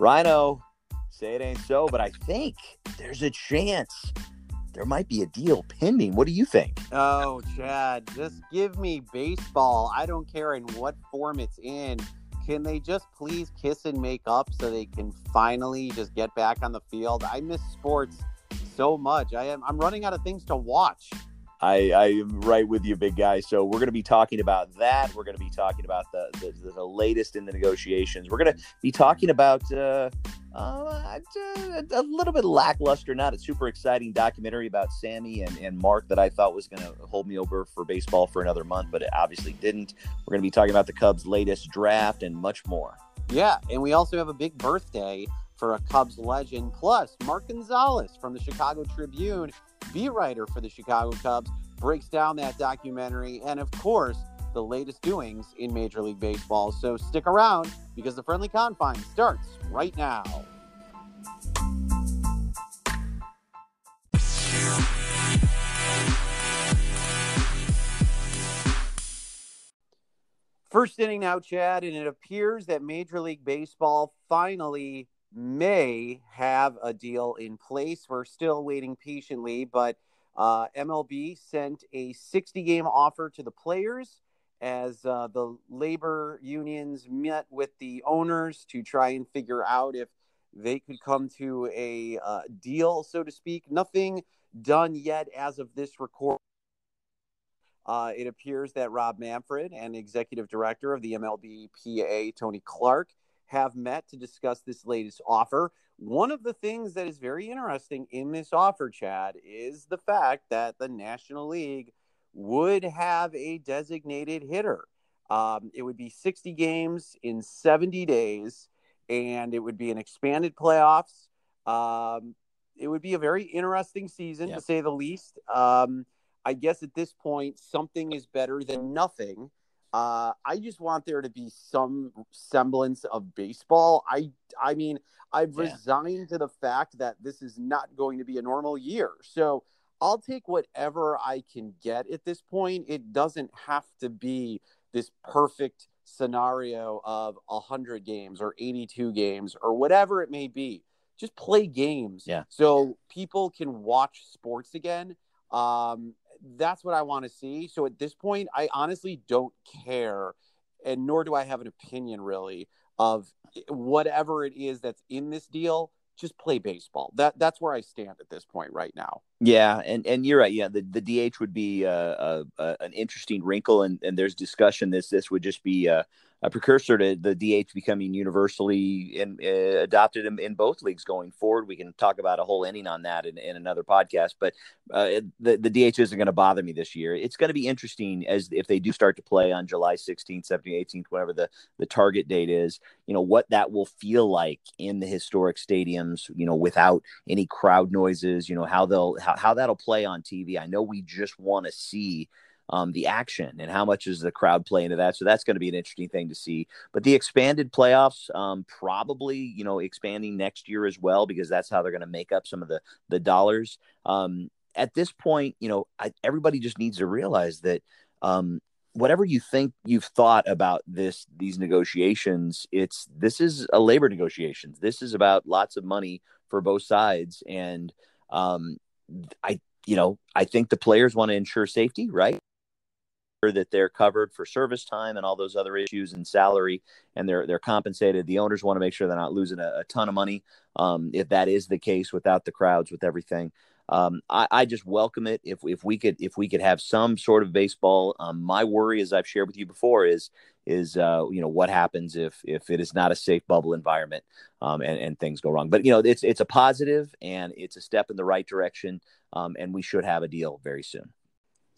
Rhino, say it ain't so, but I think there's a chance there might be a deal pending. What do you think? Oh, Chad, just give me baseball. I don't care in what form it's in. Can they just please kiss and make up so they can finally just get back on the field? I miss sports so much. I am I'm running out of things to watch. I, I am right with you, big guy. So we're going to be talking about that. We're going to be talking about the, the, the latest in the negotiations. We're going to be talking about uh, uh, a little bit lackluster, not a super exciting documentary about Sammy and, and Mark that I thought was going to hold me over for baseball for another month, but it obviously didn't. We're going to be talking about the Cubs' latest draft and much more. Yeah, and we also have a big birthday for a Cubs legend. Plus, Mark Gonzales from the Chicago Tribune, beat writer for the Chicago Cubs, breaks down that documentary. And of course, the latest doings in Major League Baseball. So stick around because the friendly confine starts right now. First inning now, Chad, and it appears that Major League Baseball finally may have a deal in place. We're still waiting patiently, but uh, MLB sent a 60 game offer to the players as uh, the labor unions met with the owners to try and figure out if they could come to a uh, deal, so to speak. Nothing done yet as of this record. Uh, it appears that Rob Manfred and executive director of the MLB PA, Tony Clark, have met to discuss this latest offer. One of the things that is very interesting in this offer, Chad, is the fact that the National League would have a designated hitter. Um, it would be 60 games in 70 days, and it would be an expanded playoffs. Um, it would be a very interesting season, yeah. to say the least. Um, I guess at this point, something is better than nothing. Uh, I just want there to be some semblance of baseball. I, I mean, I've yeah. resigned to the fact that this is not going to be a normal year. So I'll take whatever I can get at this point. It doesn't have to be this perfect scenario of 100 games or 82 games or whatever it may be. Just play games yeah. so people can watch sports again. Um, that's what I want to see. So at this point, I honestly don't care, and nor do I have an opinion really of whatever it is that's in this deal. Just play baseball. That that's where I stand at this point right now. Yeah, and and you're right. Yeah, the, the DH would be uh, uh, uh, an interesting wrinkle, and, and there's discussion. This this would just be uh, a precursor to the DH becoming universally in, uh, adopted in, in, both leagues going forward. We can talk about a whole inning on that in, in another podcast, but uh, the, the DH isn't going to bother me this year. It's going to be interesting as if they do start to play on July 16th, 17th, 18th, whatever the, the target date is, you know, what that will feel like in the historic stadiums, you know, without any crowd noises, you know, how they'll, how, how that'll play on TV. I know we just want to see um, the action and how much is the crowd play into that. So that's going to be an interesting thing to see. But the expanded playoffs, um, probably you know expanding next year as well because that's how they're going to make up some of the the dollars. Um, at this point, you know, I, everybody just needs to realize that um, whatever you think you've thought about this these negotiations it's this is a labor negotiations this is about lots of money for both sides and um i you know i think the players want to ensure safety right that they're covered for service time and all those other issues and salary and they're they're compensated. The owners want to make sure they're not losing a, a ton of money um, if that is the case without the crowds with everything. Um, I, I, just welcome it. If, if we could if we could have some sort of baseball um, my worry as i've shared with you before is is uh, you know what happens if if it is not a safe bubble environment um, and, and things go wrong. But you know it's it's a positive and it's a step in the right direction um, and we should have a deal very soon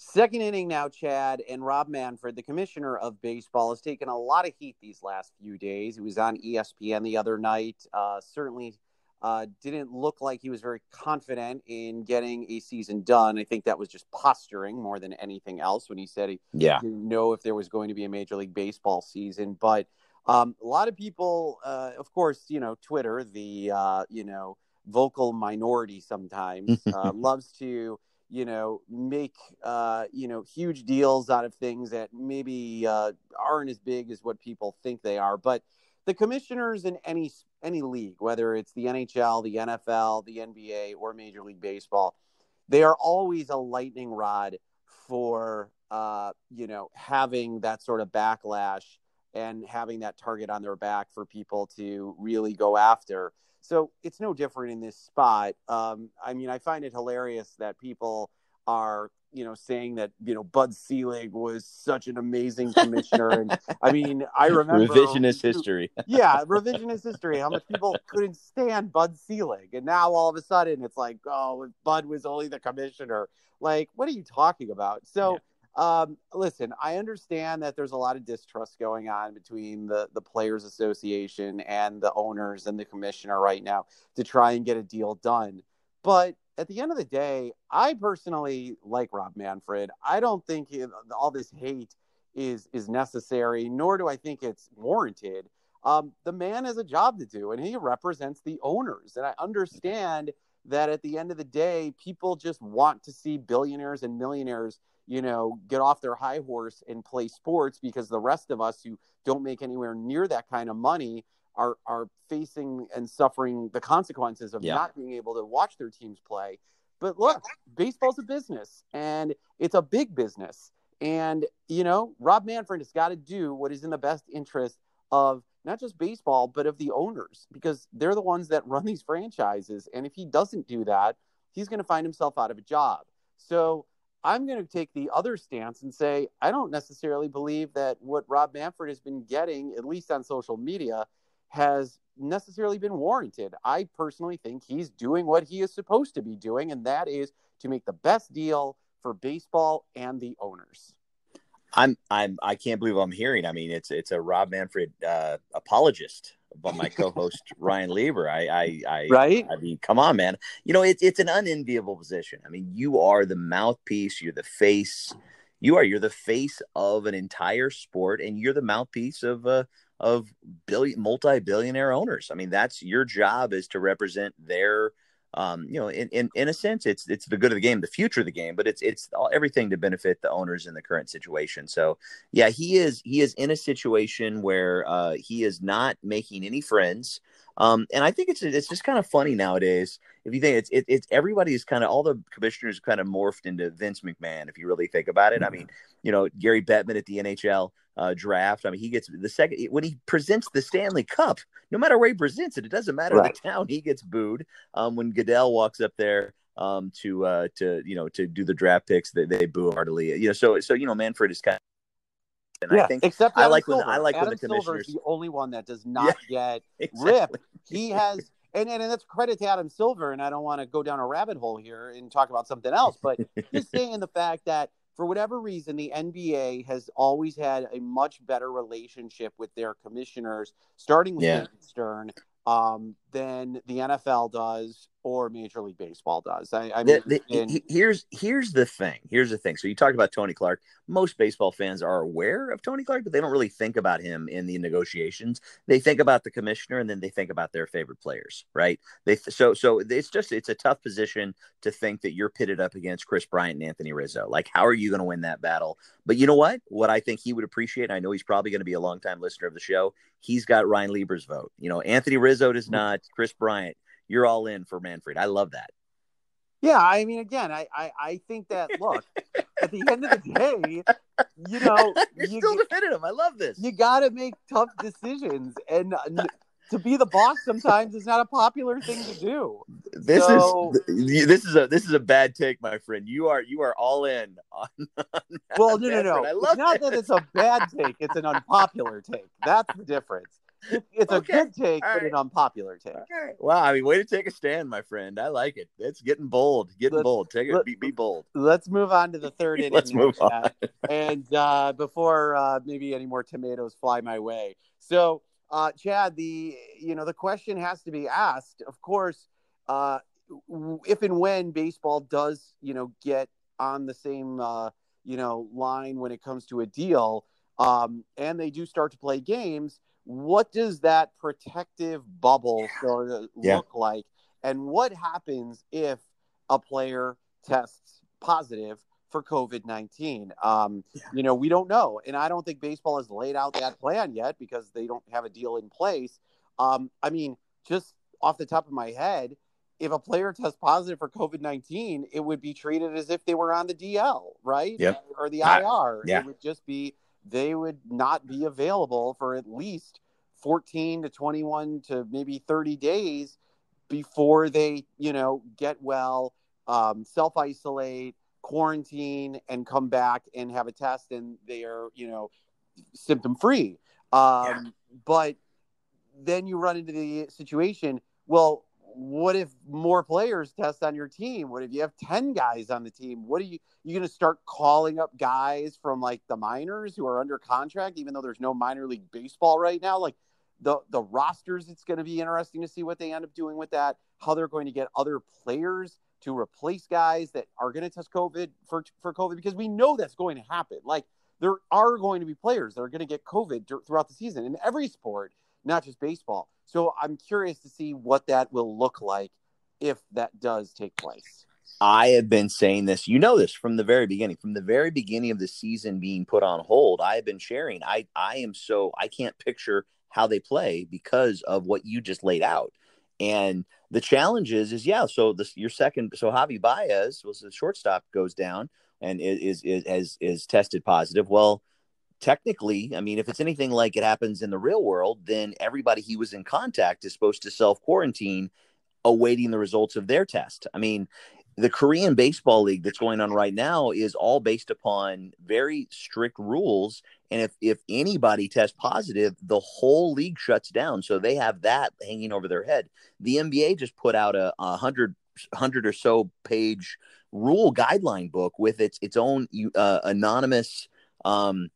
Second inning now, Chad, and Rob Manfred, the commissioner of baseball, has taken a lot of heat these last few days. He was on ESPN the other night. Uh, certainly uh, didn't look like he was very confident in getting a season done. I think that was just posturing more than anything else when he said he yeah. didn't know if there was going to be a Major League Baseball season. But um, a lot of people, uh, of course, you know, Twitter, the, uh, you know, vocal minority sometimes uh, loves to you know, make uh, you know huge deals out of things that maybe uh, aren't as big as what people think they are. But the commissioners in any any league, whether it's the NHL, the NFL, the NBA, or Major League Baseball, they are always a lightning rod for uh, you know having that sort of backlash and having that target on their back for people to really go after. So it's no different in this spot. Um, I mean, I find it hilarious that people are you know, saying that you know Bud Selig was such an amazing commissioner, and I mean, I remember revisionist history. yeah, revisionist history. How much people couldn't stand Bud Selig, and now all of a sudden it's like, oh, Bud was only the commissioner. Like, what are you talking about? So. Yeah. Um, listen, I understand that there's a lot of distrust going on between the the players association and the owners and the commissioner right now to try and get a deal done. But at the end of the day, I personally like Rob Manfred. I don't think all this hate is is necessary, nor do I think it's warranted. Um, the man has a job to do, and he represents the owners. And I understand that at the end of the day, people just want to see billionaires and millionaires, you know, get off their high horse and play sports because the rest of us who don't make anywhere near that kind of money are are facing and suffering the consequences of yeah. not being able to watch their teams play. But look, baseball's a business and it's a big business. And, you know, Rob Manfred has got to do what is in the best interest of not just baseball, but of the owners because they're the ones that run these franchises. And if he doesn't do that, he's going to find himself out of a job. So I'm going to take the other stance and say, I don't necessarily believe that what Rob Manfred has been getting, at least on social media, has necessarily been warranted. I personally think he's doing what he is supposed to be doing, and that is to make the best deal for baseball and the owners. I'm I'm I can't believe I'm hearing. I mean, it's it's a Rob Manfred uh, apologist by my co-host Ryan Lieber. I, I, I, right. I mean, come on, man. You know, it's it's an unenviable position. I mean, you are the mouthpiece. You're the face. You are. You're the face of an entire sport, and you're the mouthpiece of uh, of billion multi-billionaire owners. I mean, that's your job is to represent their um, you know, in, in, in a sense, it's it's the good of the game, the future of the game, but it's it's all, everything to benefit the owners in the current situation. So, yeah, he is he is in a situation where uh, he is not making any friends, um, and I think it's it's just kind of funny nowadays. If you think it's it, it's everybody's kind of all the commissioners kind of morphed into Vince McMahon. If you really think about it, I mean, you know, Gary Bettman at the NHL uh, draft. I mean, he gets the second when he presents the Stanley Cup. No matter where he presents it, it doesn't matter right. the town. He gets booed. Um, when Goodell walks up there um, to uh, to you know to do the draft picks, they, they boo heartily. You know, so so you know, Manfred is kind. Of, and yeah, I think except Adam I like Silver. when I like Adam when the commissioners. Silver is the only one that does not yeah, get exactly. ripped. He has. And, and, and that's credit to Adam Silver. And I don't want to go down a rabbit hole here and talk about something else, but just saying the fact that for whatever reason, the NBA has always had a much better relationship with their commissioners, starting with yeah. Stern, um, than the NFL does or Major League Baseball does. I, I mean, the, the, here's here's the thing. Here's the thing. So you talked about Tony Clark. Most baseball fans are aware of Tony Clark, but they don't really think about him in the negotiations. They think about the commissioner, and then they think about their favorite players, right? They so so it's just it's a tough position to think that you're pitted up against Kris Bryant and Anthony Rizzo. Like, how are you going to win that battle? But you know what? What I think he would appreciate, I know he's probably going to be a longtime listener of the show. He's got Ryan Lieber's vote. You know, Anthony Rizzo does mm-hmm. not. Kris Bryant you're all in for Manfred. I love that. Yeah, I mean, again, I, I, I think that look at the end of the day, you know, you're you, still defending him. I love this. You got to make tough decisions, and to be the boss sometimes is not a popular thing to do. This so, is this is a this is a bad take, my friend. You are you are all in on. on well, no, no, no. I love it's not that it's a bad take; it's an unpopular take. That's the difference it's okay. a good take, All but right. an unpopular take. Okay. Wow, I mean, way to take a stand, my friend. I like it. It's getting bold, getting let's, bold. Take it, be, be, bold. Let's move on to the third inning. let's move on. and uh, before uh, maybe any more tomatoes fly my way, so uh, Chad, the you know the question has to be asked. Of course, uh, if and when baseball does you know get on the same uh, you know line when it comes to a deal, um, and they do start to play games what does that protective bubble sort of yeah. look like? And what happens if a player tests positive for COVID 19. Um, yeah. You know, we don't know. And I don't think baseball has laid out that plan yet because they don't have a deal in place. Um, I mean, just off the top of my head, if a player tests positive for COVID 19, it would be treated as if they were on the DL, right? Yep. Or the IR. Yeah. It would just be, they would not be available for at least 14 to 21 to maybe 30 days before they, you know, get well, um, self isolate, quarantine, and come back and have a test and they are, you know, symptom free. Um, yeah. But then you run into the situation. Well, what if more players test on your team? What if you have 10 guys on the team? What are you you going to start calling up guys from like the minors who are under contract even though there's no minor league baseball right now? Like the the rosters it's going to be interesting to see what they end up doing with that, how they're going to get other players to replace guys that are going to test COVID for for COVID because we know that's going to happen. Like there are going to be players that are going to get COVID throughout the season in every sport not just baseball. So I'm curious to see what that will look like if that does take place. I have been saying this, you know this from the very beginning, from the very beginning of the season being put on hold. I have been sharing. I I am so I can't picture how they play because of what you just laid out. And the challenge is, is yeah. So this your second. So Javy Baez was the shortstop goes down and is is is, is tested positive. Well, technically, I mean, if it's anything like it happens in the real world, then everybody he was in contact is supposed to self quarantine, awaiting the results of their test. I mean, the Korean baseball league that's going on right now is all based upon very strict rules. And if, if anybody tests positive, the whole league shuts down. So they have that hanging over their head. The NBA just put out a, a hundred, hundred or so page rule guideline book with its, its own uh, anonymous, um,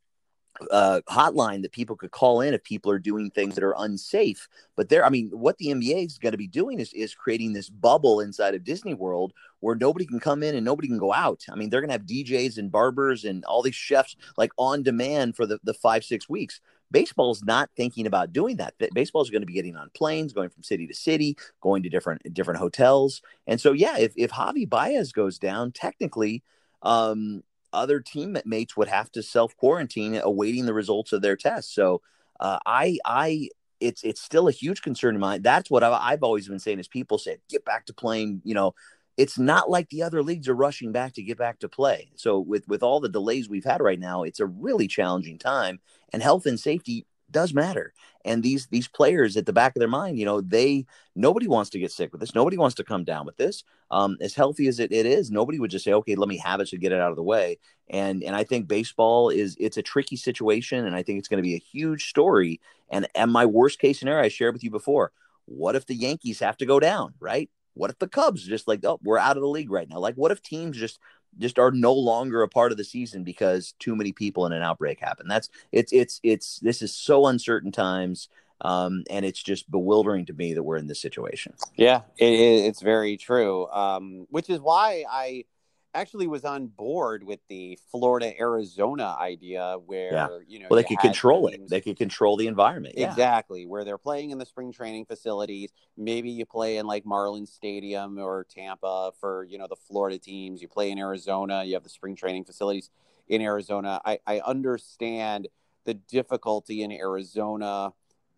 uh, hotline that people could call in if people are doing things that are unsafe. But there, I mean, what the NBA is going to be doing is is creating this bubble inside of Disney World where nobody can come in and nobody can go out. I mean, they're going to have DJs and barbers and all these chefs like on demand for the the five six weeks. Baseball's not thinking about doing that. Baseball is going to be getting on planes, going from city to city, going to different different hotels. And so, yeah, if if Javy Baez goes down, technically, um, other teammates would have to self quarantine awaiting the results of their tests. So uh, I I it's it's still a huge concern of mine. That's what I've, I've always been saying is people say get back to playing. You know, it's not like the other leagues are rushing back to get back to play. So with with all the delays we've had right now, it's a really challenging time, and health and safety does matter. And these these players at the back of their mind, you know, they nobody wants to get sick with this. Nobody wants to come down with this. Um, as healthy as it, it is, nobody would just say, okay, let me have it to get it out of the way. And and I think baseball is it's a tricky situation, and I think it's going to be a huge story. And and my worst case scenario, I shared with you before. What if the Yankees have to go down, right? What if the Cubs just like, oh, we're out of the league right now? Like, what if teams just just are no longer a part of the season because too many people in an outbreak happen. That's it's it's it's this is so uncertain times. Um, and it's just bewildering to me that we're in this situation. Yeah, it, it's very true. Um, which is why I actually was on board with the Florida Arizona idea where yeah. you know well they could control it. they could control the environment. Yeah. exactly where they're playing in the spring training facilities. Maybe you play in like Marlins Stadium or Tampa for you know the Florida teams. You play in Arizona. You have the spring training facilities in Arizona. I, I understand the difficulty in Arizona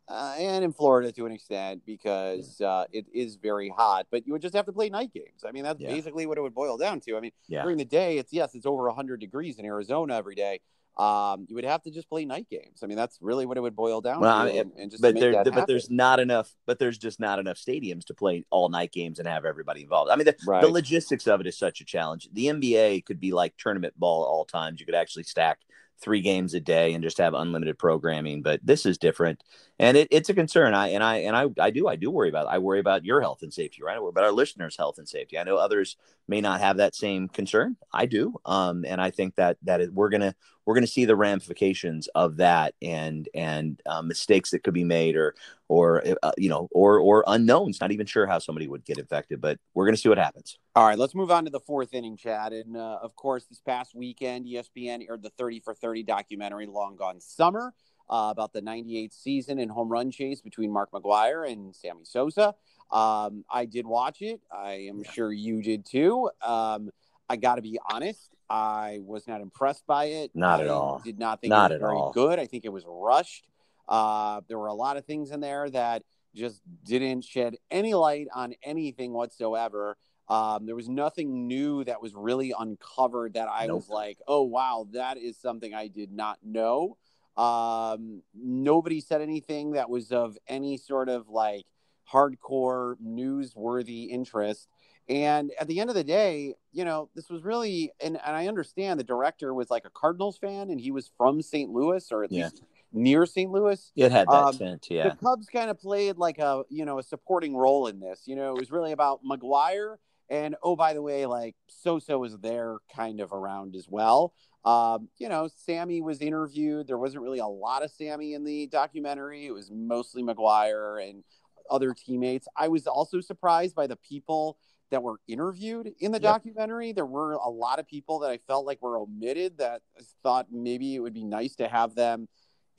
uh, and in Florida to an extent because uh, it is very hot. But you would just have to play night games. I mean, that's yeah. basically what it would boil down to. I mean, yeah. during the day, it's yes, it's over 100 degrees in Arizona every day. Um, you would have to just play night games. I mean, that's really what it would boil down well, to. And, and, just but there, but there's not enough. But there's just not enough stadiums to play all night games and have everybody involved. I mean, the, right. the logistics of it is such a challenge. The NBA could be like tournament ball all times. You could actually stack three games a day and just have unlimited programming. But this is different, and it, it's a concern. I and I and I I do I do worry about. I worry about your health and safety, right? I worry about our listeners' health and safety. I know others may not have that same concern. I do, um, and I think that that is, we're gonna we're gonna see the ramifications of that and and uh, mistakes that could be made or or uh, you know or or unknowns. Not even sure how somebody would get infected, but we're gonna see what happens. All right, let's move on to the fourth inning, Chad. And uh, of course, this past weekend, ESPN aired the 30 for 30 documentary, Long Gone Summer, uh, about the 98 season and home run chase between Mark McGwire and Sammy Sosa. Um, I did watch it. I am yeah. sure you did too. Um, I got to be honest, I was not impressed by it. Not I at all. Did not think not it was at very all. good. I think it was rushed. Uh, there were a lot of things in there that just didn't shed any light on anything whatsoever. Um, there was nothing new that was really uncovered that I Nope. was like, oh, wow, that is something I did not know. Um, nobody said anything that was of any sort of like hardcore newsworthy interest. And at the end of the day, you know, this was really, and, and I understand the director was like a Cardinals fan and he was from St. Louis or at Yeah. least near St. Louis It had that Um, tint, yeah. the Cubs kind of played like a you know a supporting role in this. You know, it was really about McGwire and oh by the way, like Sosa was there kind of around as well. Um, you know, Sammy was interviewed. There wasn't really a lot of Sammy in the documentary. It was mostly McGwire and other teammates. I was also surprised by the people that were interviewed in the Yep. documentary. There were a lot of people that I felt like were omitted that I thought maybe it would be nice to have them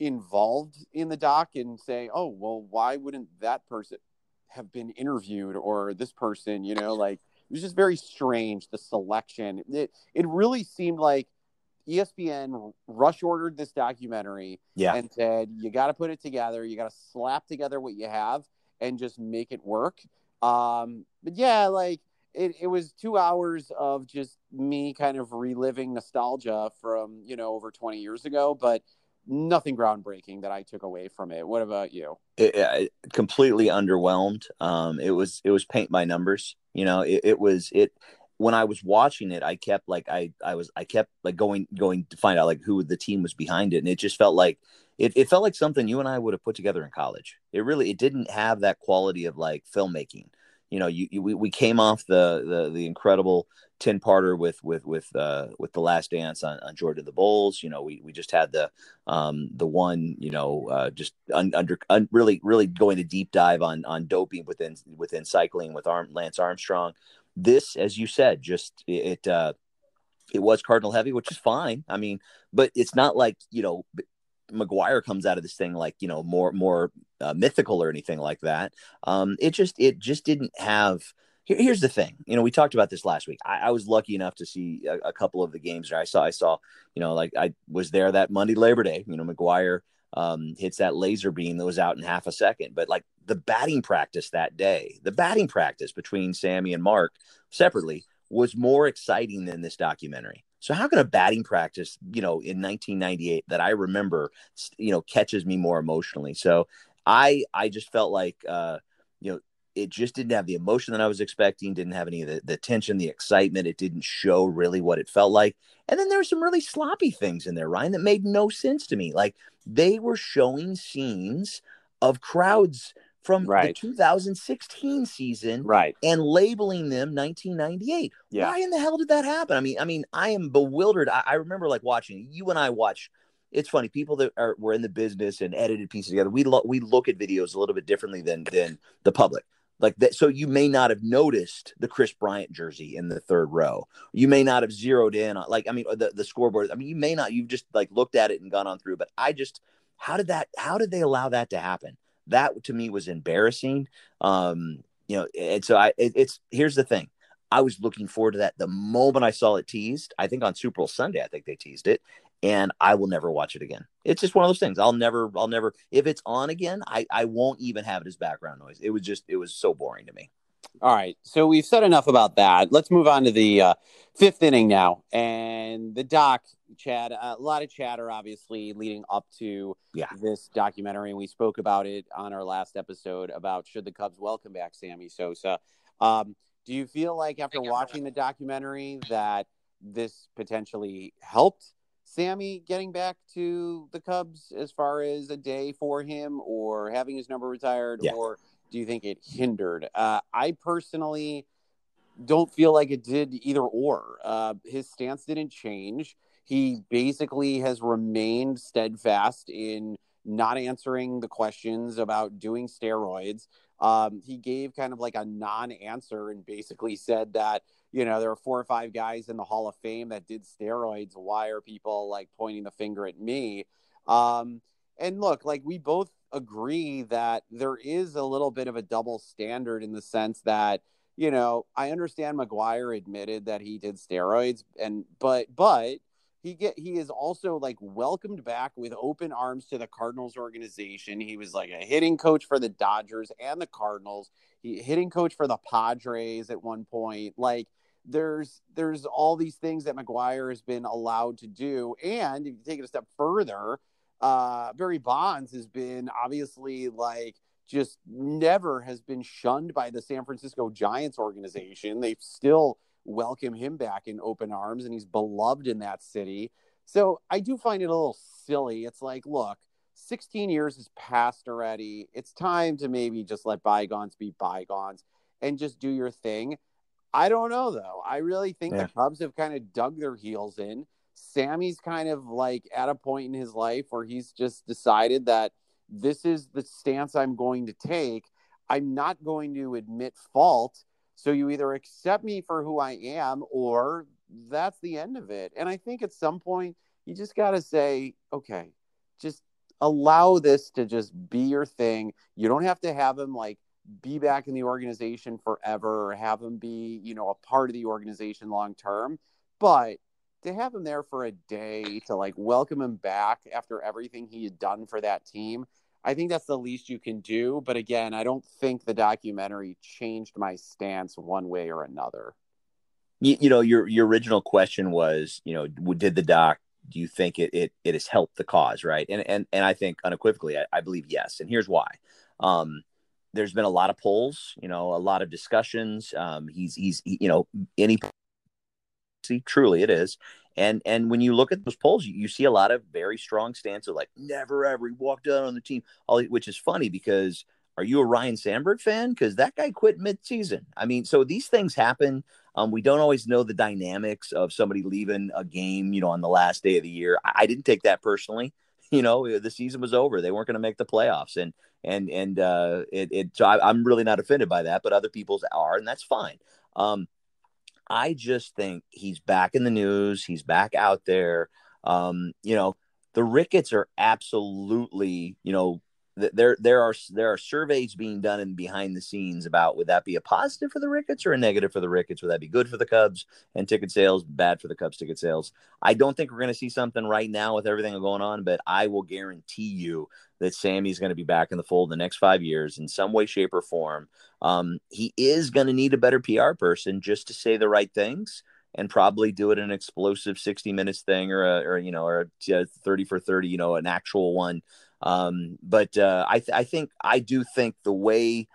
involved in the doc and say, oh, well, why wouldn't that person have been interviewed or this person, you know, like it was just very strange the selection. It it really seemed like ESPN rush ordered this documentary Yeah. and said, you got to put it together, you got to slap together what you have and just make it work. Um, but yeah, like it, it was two hours of just me kind of reliving nostalgia from, you know, over 20 years ago, but nothing groundbreaking that I took away from it. What about you? it, it completely underwhelmed. Um, it was it was paint by numbers. You know, it, it was it when I was watching it. I kept like I I was I kept like going going to find out like who the team was behind it, and it just felt like it, it felt like something you and I would have put together in college. It really it didn't have that quality of like filmmaking. You know, you, you we, we came off the the the incredible ten parter with with with uh with the last dance on, on Jordan the Bulls. You know, we we just had the um the one you know uh just un, under un, really really going a deep dive on on doping within within cycling with Arm, Lance Armstrong. This, as you said, just it uh it was Cardinal heavy, which is fine. I mean, but it's not like you know McGwire comes out of this thing like you know more more uh, mythical or anything like that. Um, it just it just didn't have. Here, here's the thing, you know, we talked about this last week. I, I was lucky enough to see a, a couple of the games. Where I saw, I saw, you know, like I was there that Monday Labor Day. You know, McGwire um, hits that laser beam that was out in half a second. But like the batting practice that day, the batting practice between Sammy and Mark separately was more exciting than this documentary. So how can a batting practice, you know, in 1998 that I remember, you know, catches me more emotionally? So I I just felt like uh, you know, it just didn't have the emotion that I was expecting, didn't have any of the, the tension, the excitement. It didn't show really what it felt like. And then there were some really sloppy things in there, Ryan, that made no sense to me. Like they were showing scenes of crowds from Right. the 2016 season Right. and labeling them 1998. Yeah. Why in the hell did that happen? I mean, I mean, I am bewildered. I, I remember like watching you and I watch. It's funny, people that are were in the business and edited pieces together. We lo- we look at videos a little bit differently than than the public. Like that, so you may not have noticed the Kris Bryant jersey in the third row. You may not have zeroed in on, like, I mean, the the scoreboard. I mean, you may not. You've just like looked at it and gone on through. But I just, how did that? How did they allow that to happen? That to me was embarrassing. Um, you know, and so I, it, it's here's the thing. I was looking forward to that the moment I saw it teased. I think on Super Bowl Sunday, I think they teased it, and I will never watch it again. It's just one of those things. I'll never, I'll never. If it's on again, I, I won't even have it as background noise. It was just, it was so boring to me. All right. So we've said enough about that. Let's move on to the uh, fifth inning now. And the doc, Chad, a lot of chatter, obviously, leading up to Yeah. this documentary. And we spoke about it on our last episode about should the Cubs welcome back Sammy Sosa. Um, do you feel like after watching the documentary that this potentially helped Sammy getting back to the Cubs as far as a day for him or having his number retired? Yeah. Or do you think it hindered? Uh, I personally don't feel like it did either or. Uh, his stance didn't change. He basically has remained steadfast in not answering the questions about doing steroids. Um, he gave kind of like a non answer and basically said that, you know, there are four or five guys in the Hall of Fame that did steroids. Why are people like pointing the finger at me? Um, and look, like we both agree that there is a little bit of a double standard in the sense that, you know, I understand McGwire admitted that he did steroids, and but but he get he is also like welcomed back with open arms to the Cardinals organization. He was like a hitting coach for the Dodgers and the Cardinals. He hitting coach for the Padres at one point. Like there's there's all these things that McGwire has been allowed to do, and if you take it a step further, uh, Barry Bonds has been obviously like just never has been shunned by the San Francisco Giants organization. They've still welcome him back in open arms and he's beloved in that city. So I do find it a little silly. It's like, look, 16 years has passed already. It's time to maybe just let bygones be bygones and just do your thing. I don't know though. I really think yeah. the Cubs have kind of dug their heels in. Sammy's kind of like at a point in his life where he's just decided that this is the stance I'm going to take. I'm not going to admit fault so you either accept me for who I am or that's the end of it. And I think at some point you just got to say, okay, just allow this to just be your thing. You don't have to have him like be back in the organization forever or have him be, you know, a part of the organization long term. But to have him there for a day to like welcome him back after everything he had done for that team, I think that's the least you can do. But again, I don't think the documentary changed my stance one way or another. You, you know, your your original question was, you know, did the doc? Do you think it it, it has helped the cause, right? And and and I think unequivocally, I, I believe yes. And here's why. Um, there's been a lot of polls, you know, a lot of discussions. Um, he's he's he, you know any see truly it is and and when you look at those polls, you, you see a lot of very strong stance of like never ever he walked out on the team, all which is funny because are you a Ryne Sandberg fan? Because that guy quit mid-season. I mean, so these things happen. Um, we don't always know the dynamics of somebody leaving a game, you know, on the last day of the year. I, I didn't take that personally. You know, the season was over; they weren't going to make the playoffs, and and and uh, it, it so I, am really not offended by that, but other people's are, and that's fine. Um, I just think he's back in the news. He's back out there. Um, you know, the Ricketts are absolutely, you know, there there are there are surveys being done in behind the scenes about would that be a positive for the Ricketts or a negative for the Ricketts? Would that be good for the Cubs and ticket sales, bad for the Cubs ticket sales? I don't think we're going to see something right now with everything going on, but I will guarantee you that Sammy's going to be back in the fold the next five years in some way, shape, or form. Um, he is going to need a better PR person just to say the right things and probably do it an explosive 60 minutes thing or a, or you know or a 30 for 30 you know an actual one um, but uh, I, th- I think I do think the way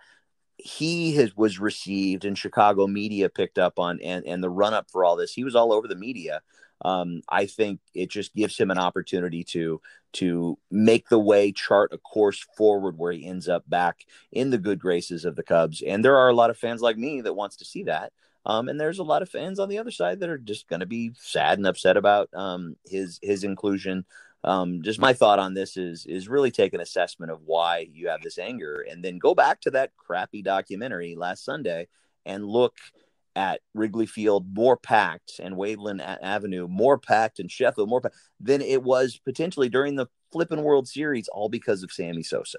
he has was received and Chicago media picked up on and, and the run up for all this, he was all over the media. Um, I think it just gives him an opportunity to to make the way, chart a course forward where he ends up back in the good graces of the Cubs. And there are a lot of fans like me that wants to see that. Um, and there's a lot of fans on the other side that are just going to be sad and upset about um, his his inclusion um, just my thought on this is is really take an assessment of why you have this anger and then go back to that crappy documentary last sunday and look at wrigley field more packed and Waveland avenue more packed and sheffield more packed than it was potentially during the flipping world series all because of sammy sosa.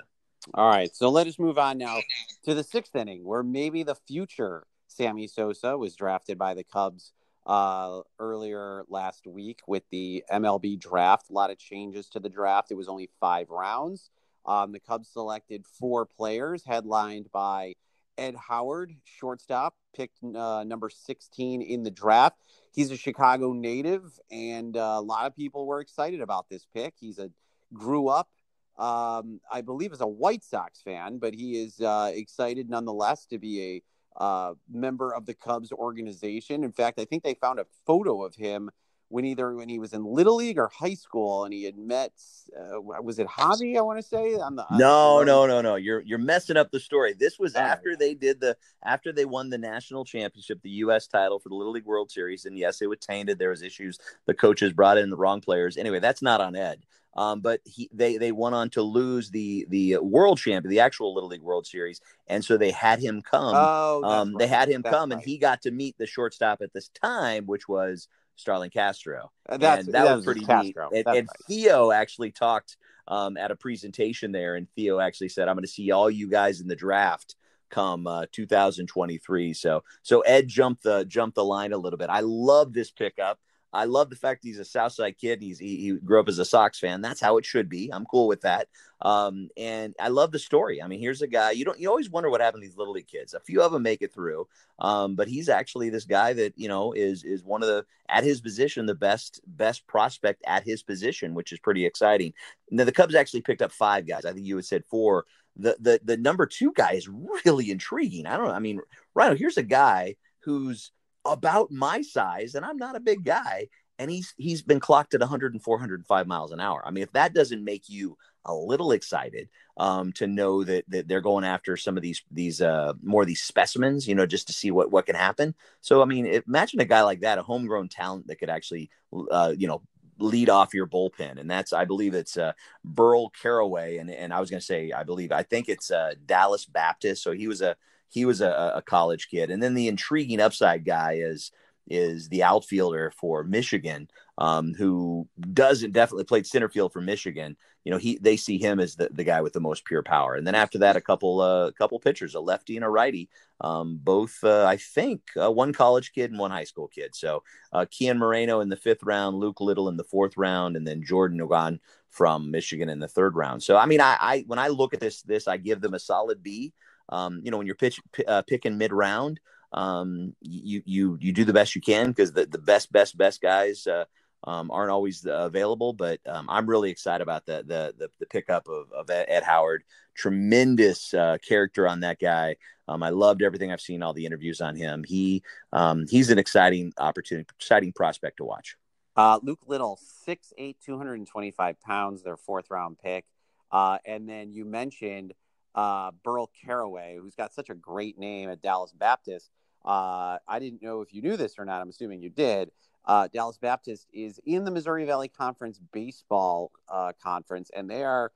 All right so let us move on now to the sixth inning where maybe the future sammy sosa was drafted by the cubs uh, earlier last week with the MLB draft. A lot of changes to the draft. It was only five rounds. Um, the Cubs selected four players, headlined by Ed Howard, shortstop, picked uh, number 16 in the draft. He's a Chicago native, and uh, a lot of people were excited about this pick. He's a grew up, um, I believe, as a White Sox fan, but he is uh, excited nonetheless to be a uh, member of the Cubs organization. In fact, I think they found a photo of him when either when he was in little league or high school, and he had met uh, was it Javy? I want to say on the no, no, no, no. You're you're messing up the story. This was after they did the after they won the national championship, the U.S. title for the Little League World Series, and yes, it was tainted. There was issues. The coaches brought in the wrong players. Anyway, that's not on Ed. Um, but he, they they went on to lose the the world champion, the actual Little League World Series, and so they had him come. Oh, um, right. they had him that's come, right. and he got to meet the shortstop at this time, which was Starlin Castro. That's, and that, was pretty Castro. neat. And, and. Theo actually talked um, at a presentation there, and Theo actually said, "I'm going to see all you guys in the draft come uh, 2023. So so Ed jumped the jumped the line a little bit. I love this pickup. I love the fact he's a Southside kid. He's he, he, grew up as a Sox fan. That's how it should be. I'm cool with that. Um, and I love the story. I mean, here's a guy you don't you always wonder what happened to these little league kids. A few of them make it through, um, but he's actually this guy that you know is is one of the at his position the best best prospect at his position, which is pretty exciting. Now the Cubs actually picked up five guys. I think you had said four. The the the number two guy is really intriguing. I don't know. I mean, Rhino, here's a guy who's about my size, and I'm not a big guy. And he's he's been clocked at 104, 105 miles an hour. I mean, if that doesn't make you a little excited um, to know that that they're going after some of these these uh, more these specimens, you know, just to see what what can happen. So, I mean, imagine a guy like that, a homegrown talent that could actually, uh, you know, lead off your bullpen. And that's, I believe it's uh, Burl Carraway, And, and I was going to say, I believe, I think it's uh, Dallas Baptist. So he was a, he was a, a college kid. And then the intriguing upside guy is is the outfielder for Michigan, um, who doesn't definitely played center field for Michigan. You know, he they see him as the, the guy with the most pure power. And then after that, a couple uh, couple pitchers, a lefty and a righty, um, both uh, I think uh, one college kid and one high school kid. So uh, Koen Moreno in the fifth round, Luke Little in the fourth round, and then Jordan Nwogu from Michigan in the third round. So I mean, I, I when I look at this this I give them a solid B. Um, you know, when you're pitch, uh, picking mid round, um, you you you do the best you can because the, the best best best guys uh, um, aren't always uh, available. But um, I'm really excited about the the the, the pickup of, of Ed Howard. Tremendous uh, character on that guy. Um, I loved everything I've seen, all the interviews on him. He um, he's an exciting opportunity, exciting prospect to watch. Uh, Luke Little, 6'8", 225 pounds, their fourth round pick. Uh, and then you mentioned uh, Burl Carraway, who's got such a great name at Dallas Baptist. Uh, I didn't know if you knew this or not. I'm assuming you did. Uh, Dallas Baptist is in the Missouri Valley Conference baseball uh, conference, and they are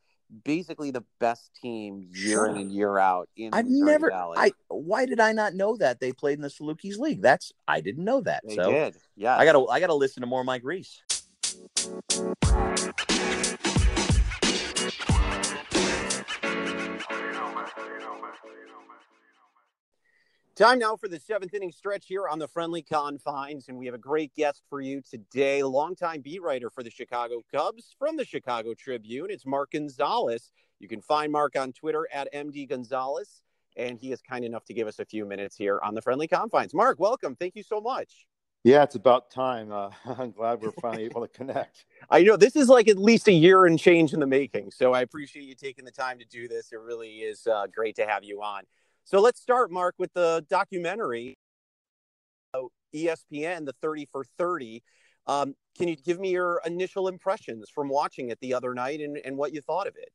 basically the best team year sure. in and year out in I've Missouri never Valley. I why did I not know that they played in the Salukis League? That's I didn't know that. They so did. Yeah. I gotta I gotta listen to more Mike Reis. Time now for the seventh inning stretch here on the friendly confines, and we have a great guest for you today. Longtime beat writer for the Chicago Cubs from the Chicago Tribune. It's Mark Gonzales. You can find Mark on Twitter at MD Gonzales, and he is kind enough to give us a few minutes here on the friendly confines. Mark, welcome. Thank you so much. Yeah, it's about time. Uh, I'm glad we're finally able to connect. I know this is like at least a year and change in the making, so I appreciate you taking the time to do this. It really is uh, great to have you on. So let's start, Mark, with the documentary, ESPN, the 30 for 30. Um, can you give me your initial impressions from watching it the other night and, and what you thought of it?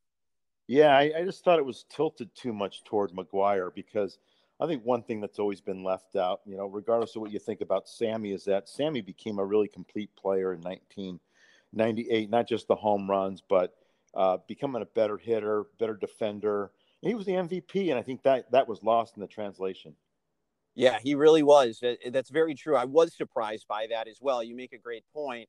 Yeah, I, I just thought it was tilted too much toward McGwire because I think one thing that's always been left out, you know, regardless of what you think about Sammy, is that Sammy became a really complete player in 1998, not just the home runs, but uh, becoming a better hitter, better defender, he was the MVP, and I think that that was lost in the translation. Yeah, he really was. That's very true. I was surprised by that as well. You make a great point.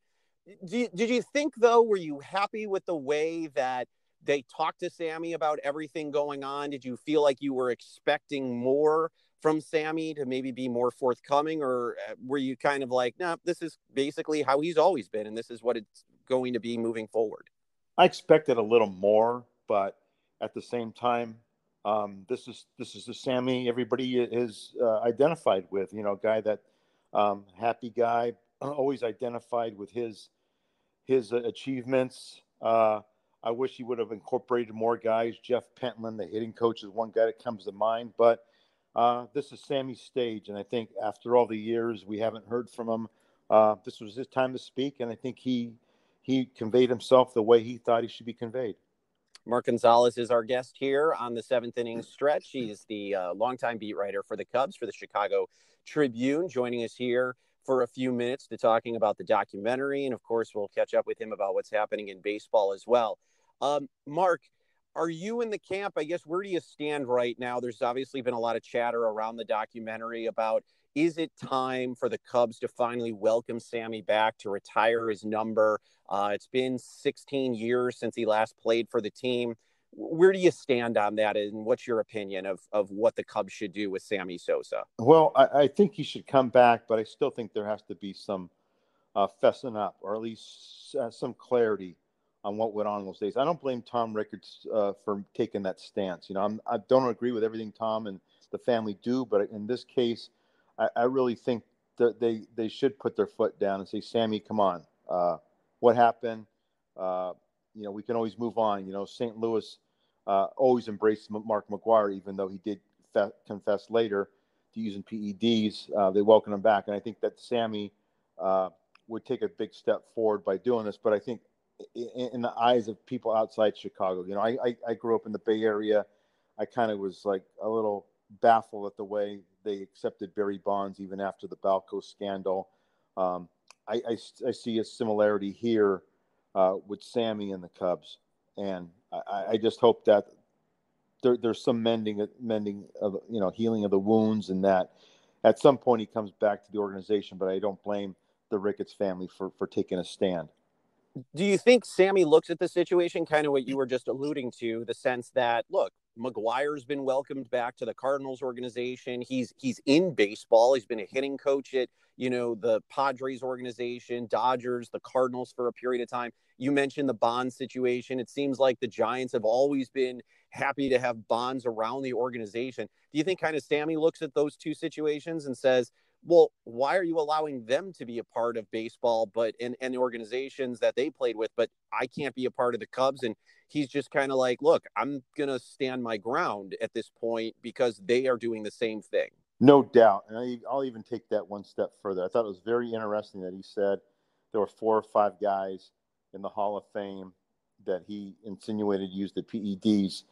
Did you, did you think though? Were you happy with the way that they talked to Sammy about everything going on? Did you feel like you were expecting more from Sammy to maybe be more forthcoming, or uh, were you kind of like, "No, nah, this is basically how he's always been, and this is what it's going to be moving forward"? I expected a little more, but at the same time, um, this is this is the Sammy everybody is uh, identified with. You know, guy that um, happy guy, always identified with his his achievements. Uh, I wish he would have incorporated more guys. Jeff Pentland, the hitting coach, is one guy that comes to mind. But uh, this is Sammy's stage, and I think after all the years we haven't heard from him, uh, this was his time to speak, and I think he he conveyed himself the way he thought he should be conveyed. Mark Gonzales is our guest here on the seventh inning stretch. He's the uh, longtime beat writer for the Cubs for the Chicago Tribune, joining us here for a few minutes to talking about the documentary. And of course, we'll catch up with him about what's happening in baseball as well. Um, Mark, are you in the camp? I guess where do you stand right now? There's obviously been a lot of chatter around the documentary about is it time for the Cubs to finally welcome Sammy back to retire his number? Uh, it's been 16 years since he last played for the team. where do you stand on that, and what's your opinion of of what the Cubs should do with Sammy Sosa? Well, I, I think he should come back, but I still think there has to be some uh, fessing up, or at least uh, some clarity on what went on those days. I don't blame Tom Ricketts uh, for taking that stance. You know, I'm, I do not agree with everything Tom and the family do, but in this case, I, I really think that they they should put their foot down and say, Sammy, come on, uh, what happened? Uh, you know, we can always move on. You know, St. Louis uh, always embraced Mark McGwire, even though he did fe- confess later to using PEDs. Uh, they welcomed him back, and I think that Sammy uh, would take a big step forward by doing this. But I think in, in the eyes of people outside Chicago, you know, I, I, I grew up in the Bay Area. I kind of was like a little baffled at the way they accepted Barry Bonds even after the Balco scandal. Um, I, I, I, see a similarity here uh, with Sammy and the Cubs, and I, I just hope that there, there's some mending, mending of you know, healing of the wounds, and that at some point he comes back to the organization. But I don't blame the Ricketts family for for taking a stand. Do you think Sammy looks at the situation kind of what you were just alluding to, the sense that look, McGwire's been welcomed back to the Cardinals organization. He's he's in baseball. He's been a hitting coach at you know the Padres organization, Dodgers, the Cardinals for a period of time. You mentioned the Bond situation. It seems like the Giants have always been happy to have Bonds around the organization. Do you think kind of Sammy looks at those two situations and says, well, why are you allowing them to be a part of baseball, but and, and the organizations that they played with, but I can't be a part of the Cubs? And he's just kind of like, look, I'm to stand my ground at this point because they are doing the same thing. No doubt. And I, I'll even take that one step further. I thought it was very interesting that he said there were four or five guys in the Hall of Fame that he insinuated used the PEDs.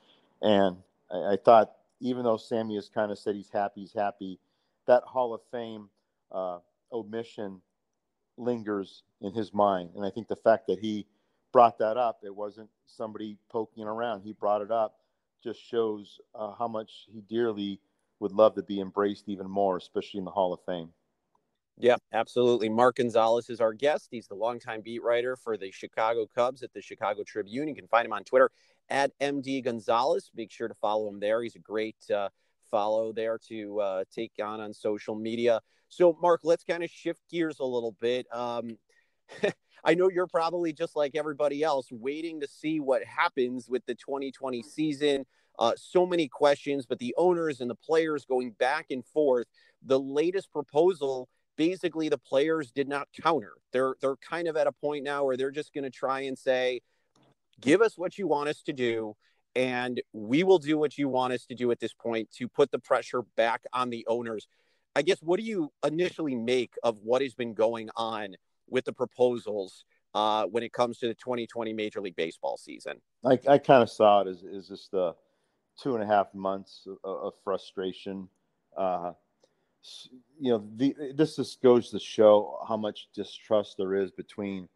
And I, I thought, even though Sammy has kind of said he's happy, he's happy, that Hall of Fame uh, omission lingers in his mind. And I think the fact that he brought that up, it wasn't somebody poking around. He brought it up, just shows uh, how much he dearly would love to be embraced even more, especially in the Hall of Fame. Yeah, absolutely. Mark Gonzales is our guest. He's the longtime beat writer for the Chicago Cubs at the Chicago Tribune. You can find him on Twitter at MD Gonzales. Make sure to follow him there. He's a great uh, follow there to uh, take on on social media. So, Mark, let's kind of shift gears a little bit. Um, I know you're probably just like everybody else, waiting to see what happens with the 2020 season. Uh, so many questions, but the owners and the players going back and forth. The latest proposal, basically, the players did not counter. They're they're kind of at a point now where they're just going to try and say, "Give us what you want us to do." And we will do what you want us to do at this point to put the pressure back on the owners. I guess what do you initially make of what has been going on with the proposals uh, when it comes to the 2020 Major League Baseball season? I, I kind of saw it as, as just the two and a half months of, of frustration. Uh, you know, the, this just goes to show how much distrust there is between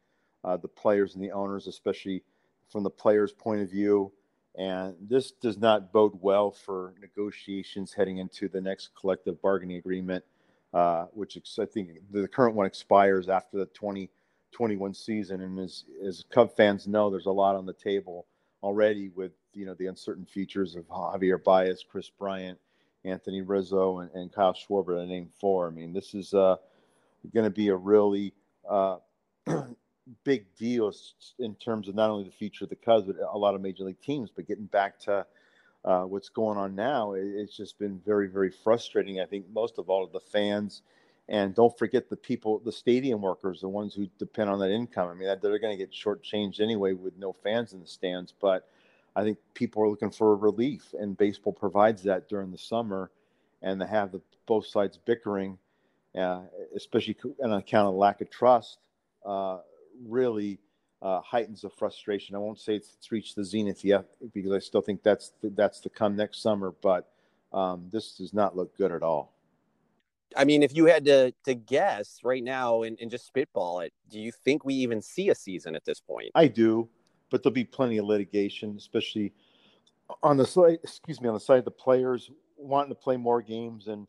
uh, the players and the owners, especially from the players' point of view. And this does not bode well for negotiations heading into the next collective bargaining agreement, uh, which I think the current one expires after the 2021 season. And as, as Cub fans know, there's a lot on the table already with you know the uncertain futures of Javier Baez, Kris Bryant, Anthony Rizzo, and, and Kyle Schwarber to name four. I mean, this is uh, going to be a really uh, big deals in terms of not only the future of the Cubs, but a lot of major league teams. But getting back to uh, what's going on now, it's just been very, very frustrating. I think most of all of the fans, and don't forget the people, the stadium workers, the ones who depend on that income. I mean, they're going to get shortchanged anyway with no fans in the stands. But I think people are looking for relief, and baseball provides that during the summer. And to have the both sides bickering, uh, especially on account of lack of trust, uh, really uh, heightens the frustration. I won't say it's, it's, reached the zenith yet because I still think that's the, that's to come next summer. But um, this does not look good at all. I mean, if you had to to guess right now and, and just spitball it, do you think we even see a season at this point? I do, but there'll be plenty of litigation, especially on the side. Excuse me, on the side of the players wanting to play more games and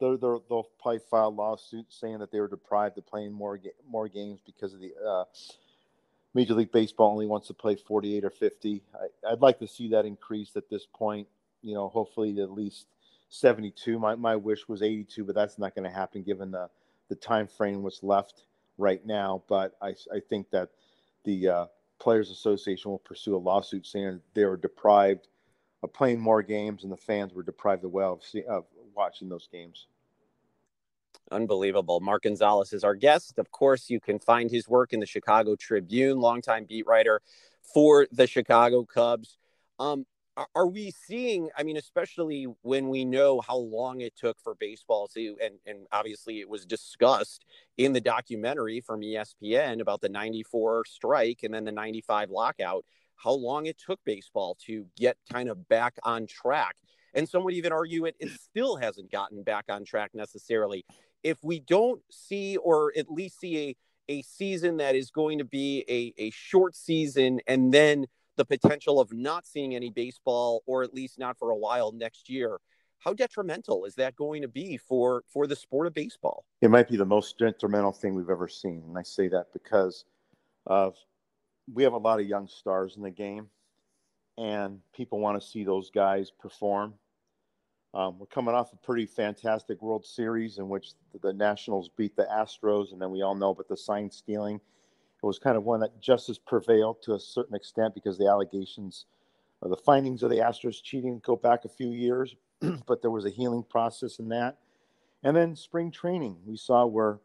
they'll, they'll, they'll probably file lawsuits saying that they were deprived of playing more more games because of the uh, Major League Baseball only wants to play 48 or 50. I, would like to see that increased at this point. You know, hopefully at least 72. My my wish was 82, but that's not going to happen given the the time frame what's left right now. But I I think that the uh, Players Association will pursue a lawsuit saying they were deprived of playing more games and the fans were deprived of well of, of watching those games. Unbelievable. Mark Gonzales is our guest. Of course, you can find his work in the Chicago Tribune, longtime beat writer for the Chicago Cubs. Um, are we seeing i mean especially when we know how long it took for baseball to and and obviously it was discussed in the documentary from espn about the 94 strike and then the 95 lockout how long it took baseball to get kind of back on track and some would even argue it, it still hasn't gotten back on track necessarily. If we don't see or at least see a a season that is going to be a, a short season and then the potential of not seeing any baseball or at least not for a while next year how detrimental is that going to be for for the sport of baseball? It might be the most detrimental thing we've ever seen and i say that because of we have a lot of young stars in the game and people want to see those guys perform um, we're coming off a pretty fantastic world series in which the nationals beat the astros and then we all know about the sign stealing it was kind of one that justice prevailed to a certain extent because the allegations or the findings of the Astros cheating go back a few years, but there was a healing process in that. And then spring training, we saw where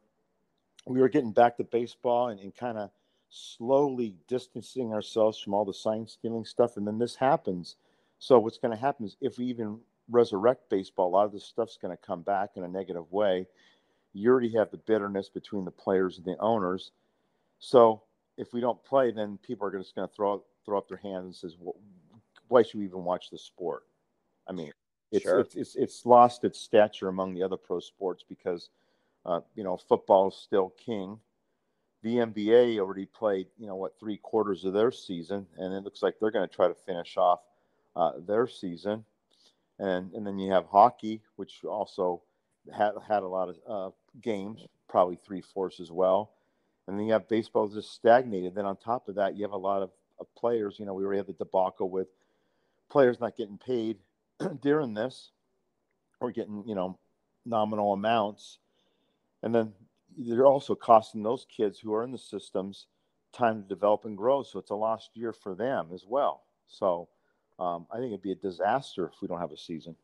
we were getting back to baseball and, and kind of slowly distancing ourselves from all the sign stealing stuff. And then this happens. So what's going to happen is if we even resurrect baseball, a lot of this stuff's going to come back in a negative way. You already have the bitterness between the players and the owners. So if we don't play, then people are just going to throw throw up their hands and says, well, "Why should we even watch the sport?" I mean, it's, sure. it's, it's it's lost its stature among the other pro sports because uh, you know football is still king. The NBA already played you know what three quarters of their season, and it looks like they're going to try to finish off uh, their season. And and then you have hockey, which also had had a lot of uh, games, probably three fourths as well and then you have baseball just stagnated. Then on top of that, you have a lot of, of players. You know, we already had the debacle with players not getting paid during this, or getting you know nominal amounts, and then they're also costing those kids who are in the systems time to develop and grow. So it's a lost year for them as well. So um, I think it'd be a disaster if we don't have a season.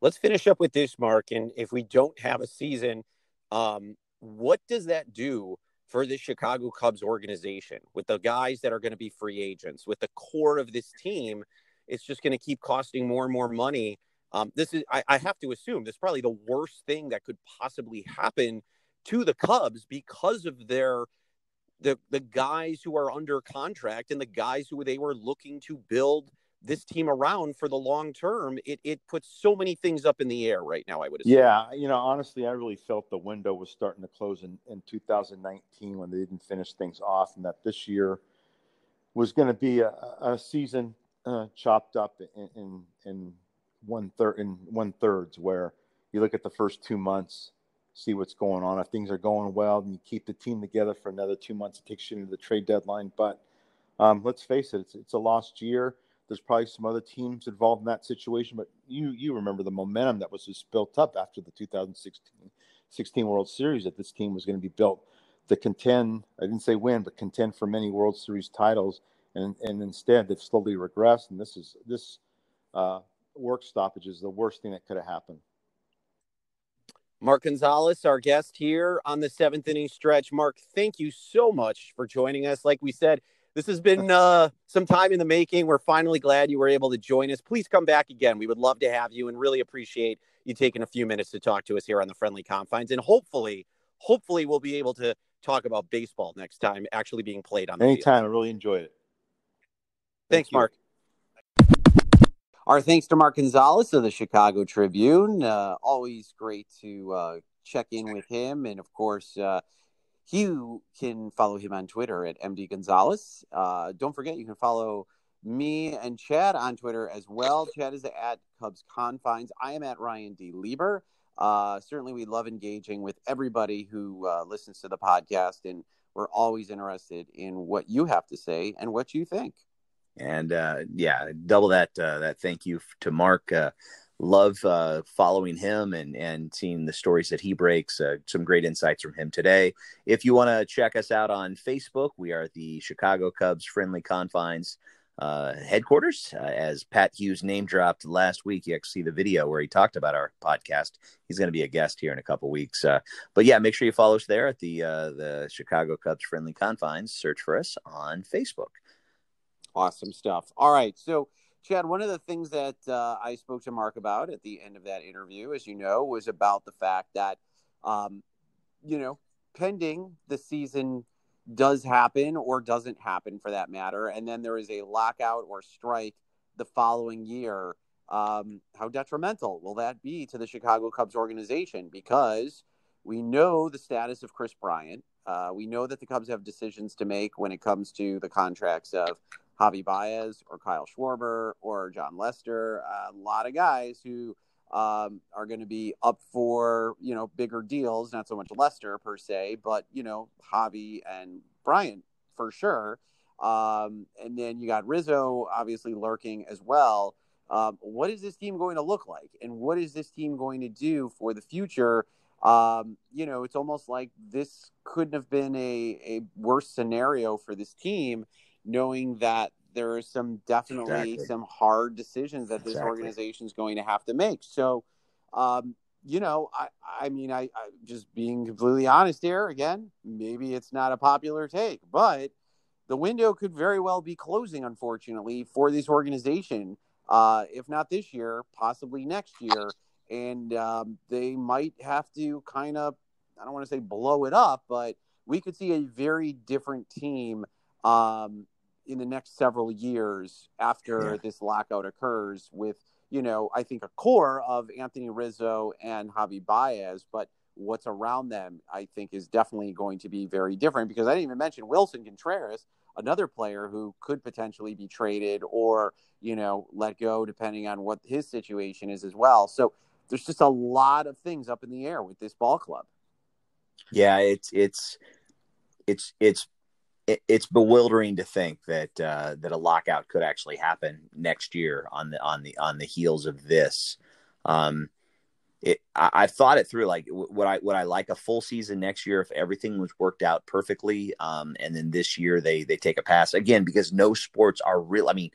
Let's finish up with this, Mark. And if we don't have a season, um, what does that do for the Chicago Cubs organization with the guys that are going to be free agents, with the core of this team? It's just going to keep costing more and more money. Um, this is, I, I have to assume, this is probably the worst thing that could possibly happen to the Cubs because of their the the guys who are under contract and the guys who they were looking to build this team around for the long term, it, it puts so many things up in the air right now, I would assume. Yeah, you know, honestly, I really felt the window was starting to close in, in 2019 when they didn't finish things off, and that this year was going to be a, a season uh, chopped up in, in, in one third in one thirds where you look at the first two months, see what's going on. If things are going well, and you keep the team together for another two months, it takes you into the trade deadline. But um, let's face it, it's, it's a lost year there's probably some other teams involved in that situation, but you you remember the momentum that was just built up after the 2016 16 World Series that this team was going to be built to contend. I didn't say win, but contend for many World Series titles, and and instead they've slowly regressed. And this is this uh, work stoppage is the worst thing that could have happened. Mark Gonzales, our guest here on the seventh inning stretch. Mark, thank you so much for joining us. Like we said, this has been uh, some time in the making. We're finally glad you were able to join us. Please come back again. We would love to have you and really appreciate you taking a few minutes to talk to us here on the Friendly Confines. And hopefully, hopefully, we'll be able to talk about baseball next time actually being played on the Anytime. Field. I really enjoyed it. Thanks, Thank Mark. Our thanks to Mark Gonzales of the Chicago Tribune. Uh, always great to uh, check in with him. And of course, uh, you can follow him on Twitter at MD Gonzales. Uh, don't forget, you can follow me and Chad on Twitter as well. Chad is at Cubs Confines. I am at Ryan D. Lieber. Uh, certainly, we love engaging with everybody who uh, listens to the podcast, and we're always interested in what you have to say and what you think. And uh, yeah, double that uh, that thank you to Mark. Uh, love uh, following him and and seeing the stories that he breaks. Uh, some great insights from him today. If you want to check us out on Facebook, we are the Chicago Cubs Friendly Confines uh, headquarters. Uh, as Pat Hughes name dropped last week, you can see the video where he talked about our podcast. He's going to be a guest here in a couple weeks. Uh, but yeah, make sure you follow us there at the uh, the Chicago Cubs Friendly Confines. Search for us on Facebook. Awesome stuff. All right, so. Chad, one of the things that uh, I spoke to Mark about at the end of that interview, as you know, was about the fact that, um, you know, pending the season does happen or doesn't happen for that matter, and then there is a lockout or strike the following year, um, how detrimental will that be to the Chicago Cubs organization? Because we know the status of Kris Bryant. Uh, we know that the Cubs have decisions to make when it comes to the contracts of Javy Baez or Kyle Schwarber or Jon Lester. a lot of guys who um, are going to be up for you know bigger deals. Not so much Lester per se, but you know Javi and Bryant for sure. Um, and then you got Rizzo obviously lurking as well. Um, what is this team going to look like, and what is this team going to do for the future? Um, you know, it's almost like this couldn't have been a, a worse scenario for this team, knowing that there are some definitely exactly. some hard decisions that this exactly. organization is going to have to make. So, um, you know, I, I mean, I, I just being completely honest here again, maybe it's not a popular take, but the window could very well be closing, unfortunately, for this organization. Uh, if not this year, possibly next year. And um, they might have to kind of, I don't want to say blow it up, but we could see a very different team um, in the next several years after yeah. this lockout occurs with you know i think a core of anthony rizzo and javy baez but what's around them i think is definitely going to be very different because i didn't even mention Willson contreras another player who could potentially be traded or you know let go depending on what his situation is as well so there's just a lot of things up in the air with this ball club yeah it's it's it's it's it's bewildering to think that uh, that a lockout could actually happen next year on the on the on the heels of this. Um, it, I, have thought it through. Like, would I would I like a full season next year if everything was worked out perfectly? Um, and then this year they they take a pass again because no sports are real. I mean,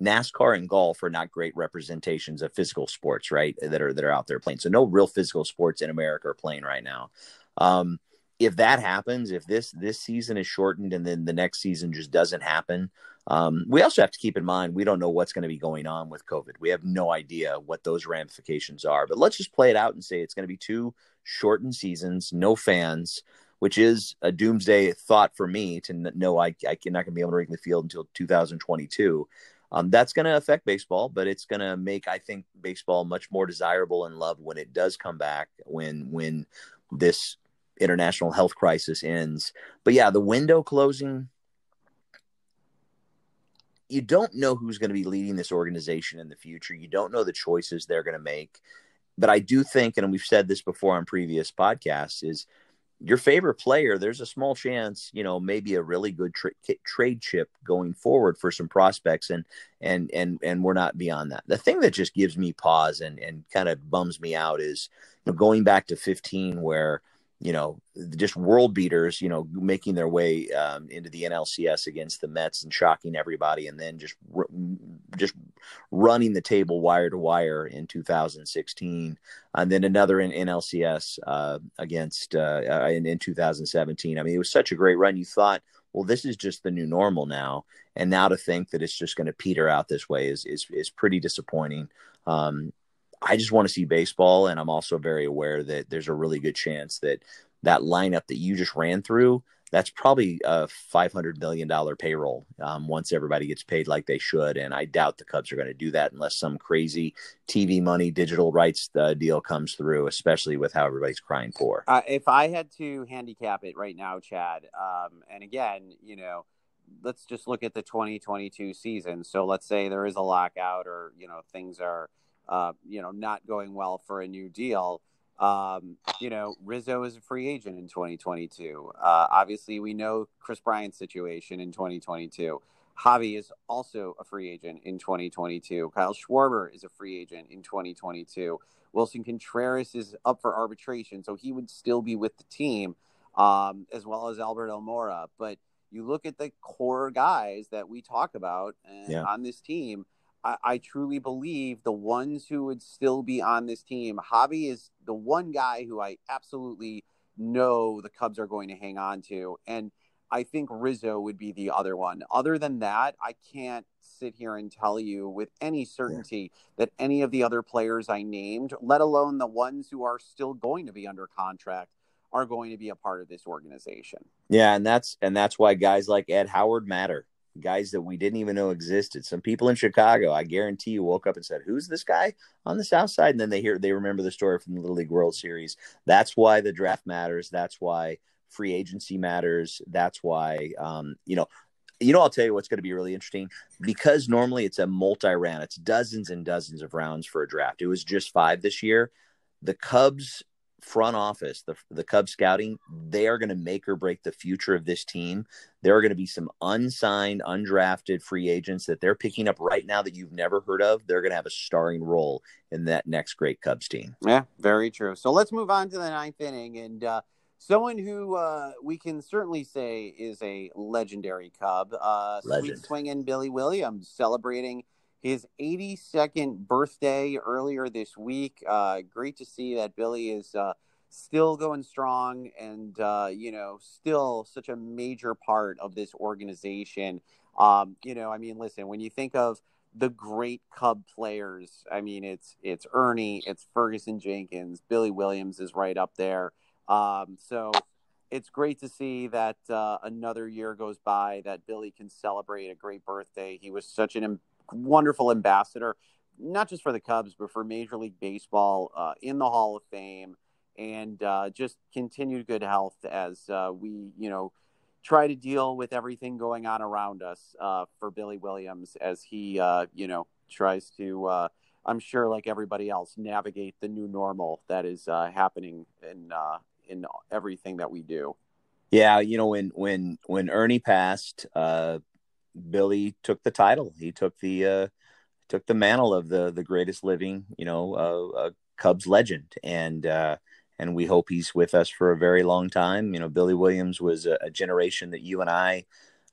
NASCAR and golf are not great representations of physical sports, right? That are that are out there playing. So no real physical sports in America are playing right now. Um, if that happens, if this this season is shortened and then the next season just doesn't happen, um, we also have to keep in mind we don't know what's going to be going on with COVID. We have no idea what those ramifications are. But let's just play it out and say it's going to be two shortened seasons, no fans, which is a doomsday thought for me to know I I not going to be able to ring the field until 2022. Um, that's going to affect baseball, but it's going to make I think baseball much more desirable and loved when it does come back. When when this international health crisis ends. But yeah, the window closing, you don't know who's going to be leading this organization in the future. You don't know the choices they're going to make. But I do think, and we've said this before on previous podcasts, is your favorite player, there's a small chance, you know, maybe a really good tra- trade chip going forward for some prospects, and and and and we're not beyond that. The thing that just gives me pause and and kind of bums me out is, you know, going back to 15, where you know, just world beaters, you know, making their way um, into the NLCS against the Mets and shocking everybody, and then just just running the table wire to wire in 2016, and then another in NLCS uh, against uh, uh, in, in 2017. I mean, it was such a great run. You thought, well, this is just the new normal now, and now to think that it's just going to peter out this way is is is pretty disappointing. Um, I just want to see baseball, and I'm also very aware that there's a really good chance that that lineup that you just ran through that's probably a 500 million dollar payroll um, once everybody gets paid like they should and i doubt the cubs are going to do that unless some crazy tv money digital rights uh, deal comes through especially with how everybody's crying for. Uh, if i had to handicap it right now chad um, and again you know let's just look at the 2022 season. So let's say there is a lockout or you know things are uh, you know, not going well for a new deal. Um, you know, Rizzo is a free agent in 2022. Uh, obviously, we know Kris Bryant's situation in 2022. Javy is also a free agent in 2022. Kyle Schwarber is a free agent in 2022. Willson Contreras is up for arbitration, so he would still be with the team, um, as well as Albert Almora. But you look at the core guys that we talk about uh, yeah. on this team. I, I, truly believe the ones who would still be on this team, Javy is the one guy who I absolutely know the Cubs are going to hang on to. And I think Rizzo would be the other one. Other than that, I can't sit here and tell you with any certainty yeah. that any of the other players I named, let alone the ones who are still going to be under contract, are going to be a part of this organization. Yeah, and that's and that's why guys like Ed Howard matter. Guys that we didn't even know existed. Some people in Chicago, I guarantee you, woke up and said, "Who's this guy on the South Side?" And then they hear they remember the story from the Little League World Series. That's why the draft matters. That's why free agency matters. That's why, um, you know, you know, I'll tell you what's going to be really interesting because normally it's a multi round, it's dozens and dozens of rounds for a draft. It was just five this year. The Cubs front office, the the Cubs scouting, they are going to make or break the future of this team. There are going to be some unsigned, undrafted free agents that they're picking up right now that you've never heard of. They're going to have a starring role in that next great Cubs team. Yeah, very true. So let's move on to the ninth inning and. uh Someone who uh, we can certainly say is a legendary Cub, uh, Legend. sweet swinging Billy Williams, celebrating his 82nd birthday earlier this week. Uh, great to see that Billy is uh, still going strong and, uh, you know, still such a major part of this organization. Um, you know, I mean, listen, when you think of the great Cub players, I mean, it's it's Ernie, it's Ferguson Jenkins, Billy Williams is right up there. Um, so it's great to see that uh, another year goes by that Billy can celebrate a great birthday. He was such an wonderful ambassador, not just for the Cubs, but for Major League Baseball uh, in the Hall of Fame, and uh, just continued good health as uh, we, you know, try to deal with everything going on around us uh, for Billy Williams as he, uh, you know, tries to. I'm sure, like everybody else, navigate the new normal that is happening in in everything that we do. Yeah, you know when when when Ernie passed, uh, Billy took the title. He took the uh, took the mantle of the the greatest living, you know, uh, uh, Cubs legend, and uh, and we hope he's with us for a very long time. You know, Billy Williams was a, a generation that you and I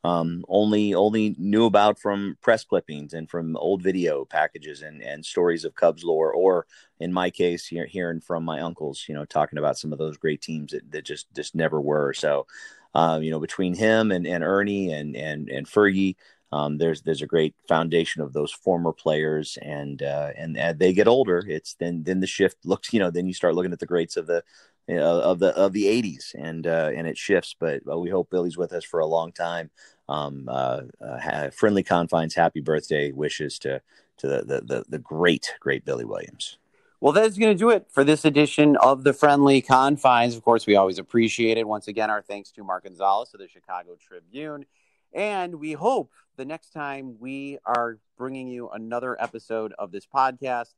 um, only only knew about from press clippings and from old video packages and, and stories of Cubs lore, or in my case, hear, hearing from my uncles, you know, talking about some of those great teams that, that just just never were. So, um, you know, between him and, and Ernie and and and Fergie, um, there's there's a great foundation of those former players, and uh, and as they get older, it's then then the shift looks, you know, then you start looking at the greats of the of the of the 80s and uh, and it shifts. But uh, we hope billy's with us for a long time um, uh, uh, friendly confines happy birthday wishes to to the, the the, the great great billy williams well, that's going to do it for this edition of the Friendly Confines. Of course, we always appreciate it. Once again, our thanks to Mark Gonzales of the Chicago Tribune. And we hope the next time we are bringing you another episode of this podcast,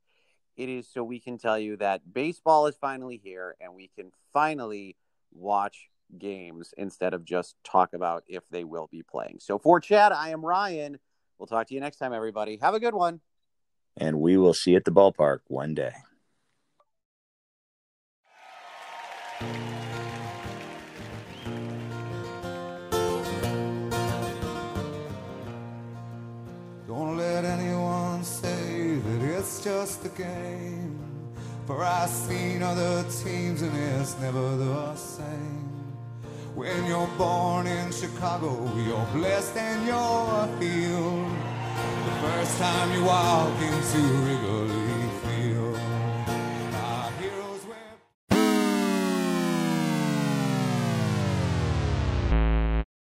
it is so we can tell you that baseball is finally here and we can finally watch games instead of just talk about if they will be playing. So for Chad, I am Ryan. We'll talk to you next time, everybody. Have a good one. And we will see you at the ballpark one day. Don't let anyone say that it's just a game. For I've seen other teams and it's never the same. When you're born in Chicago, you're blessed and you're healed. The first time you walk into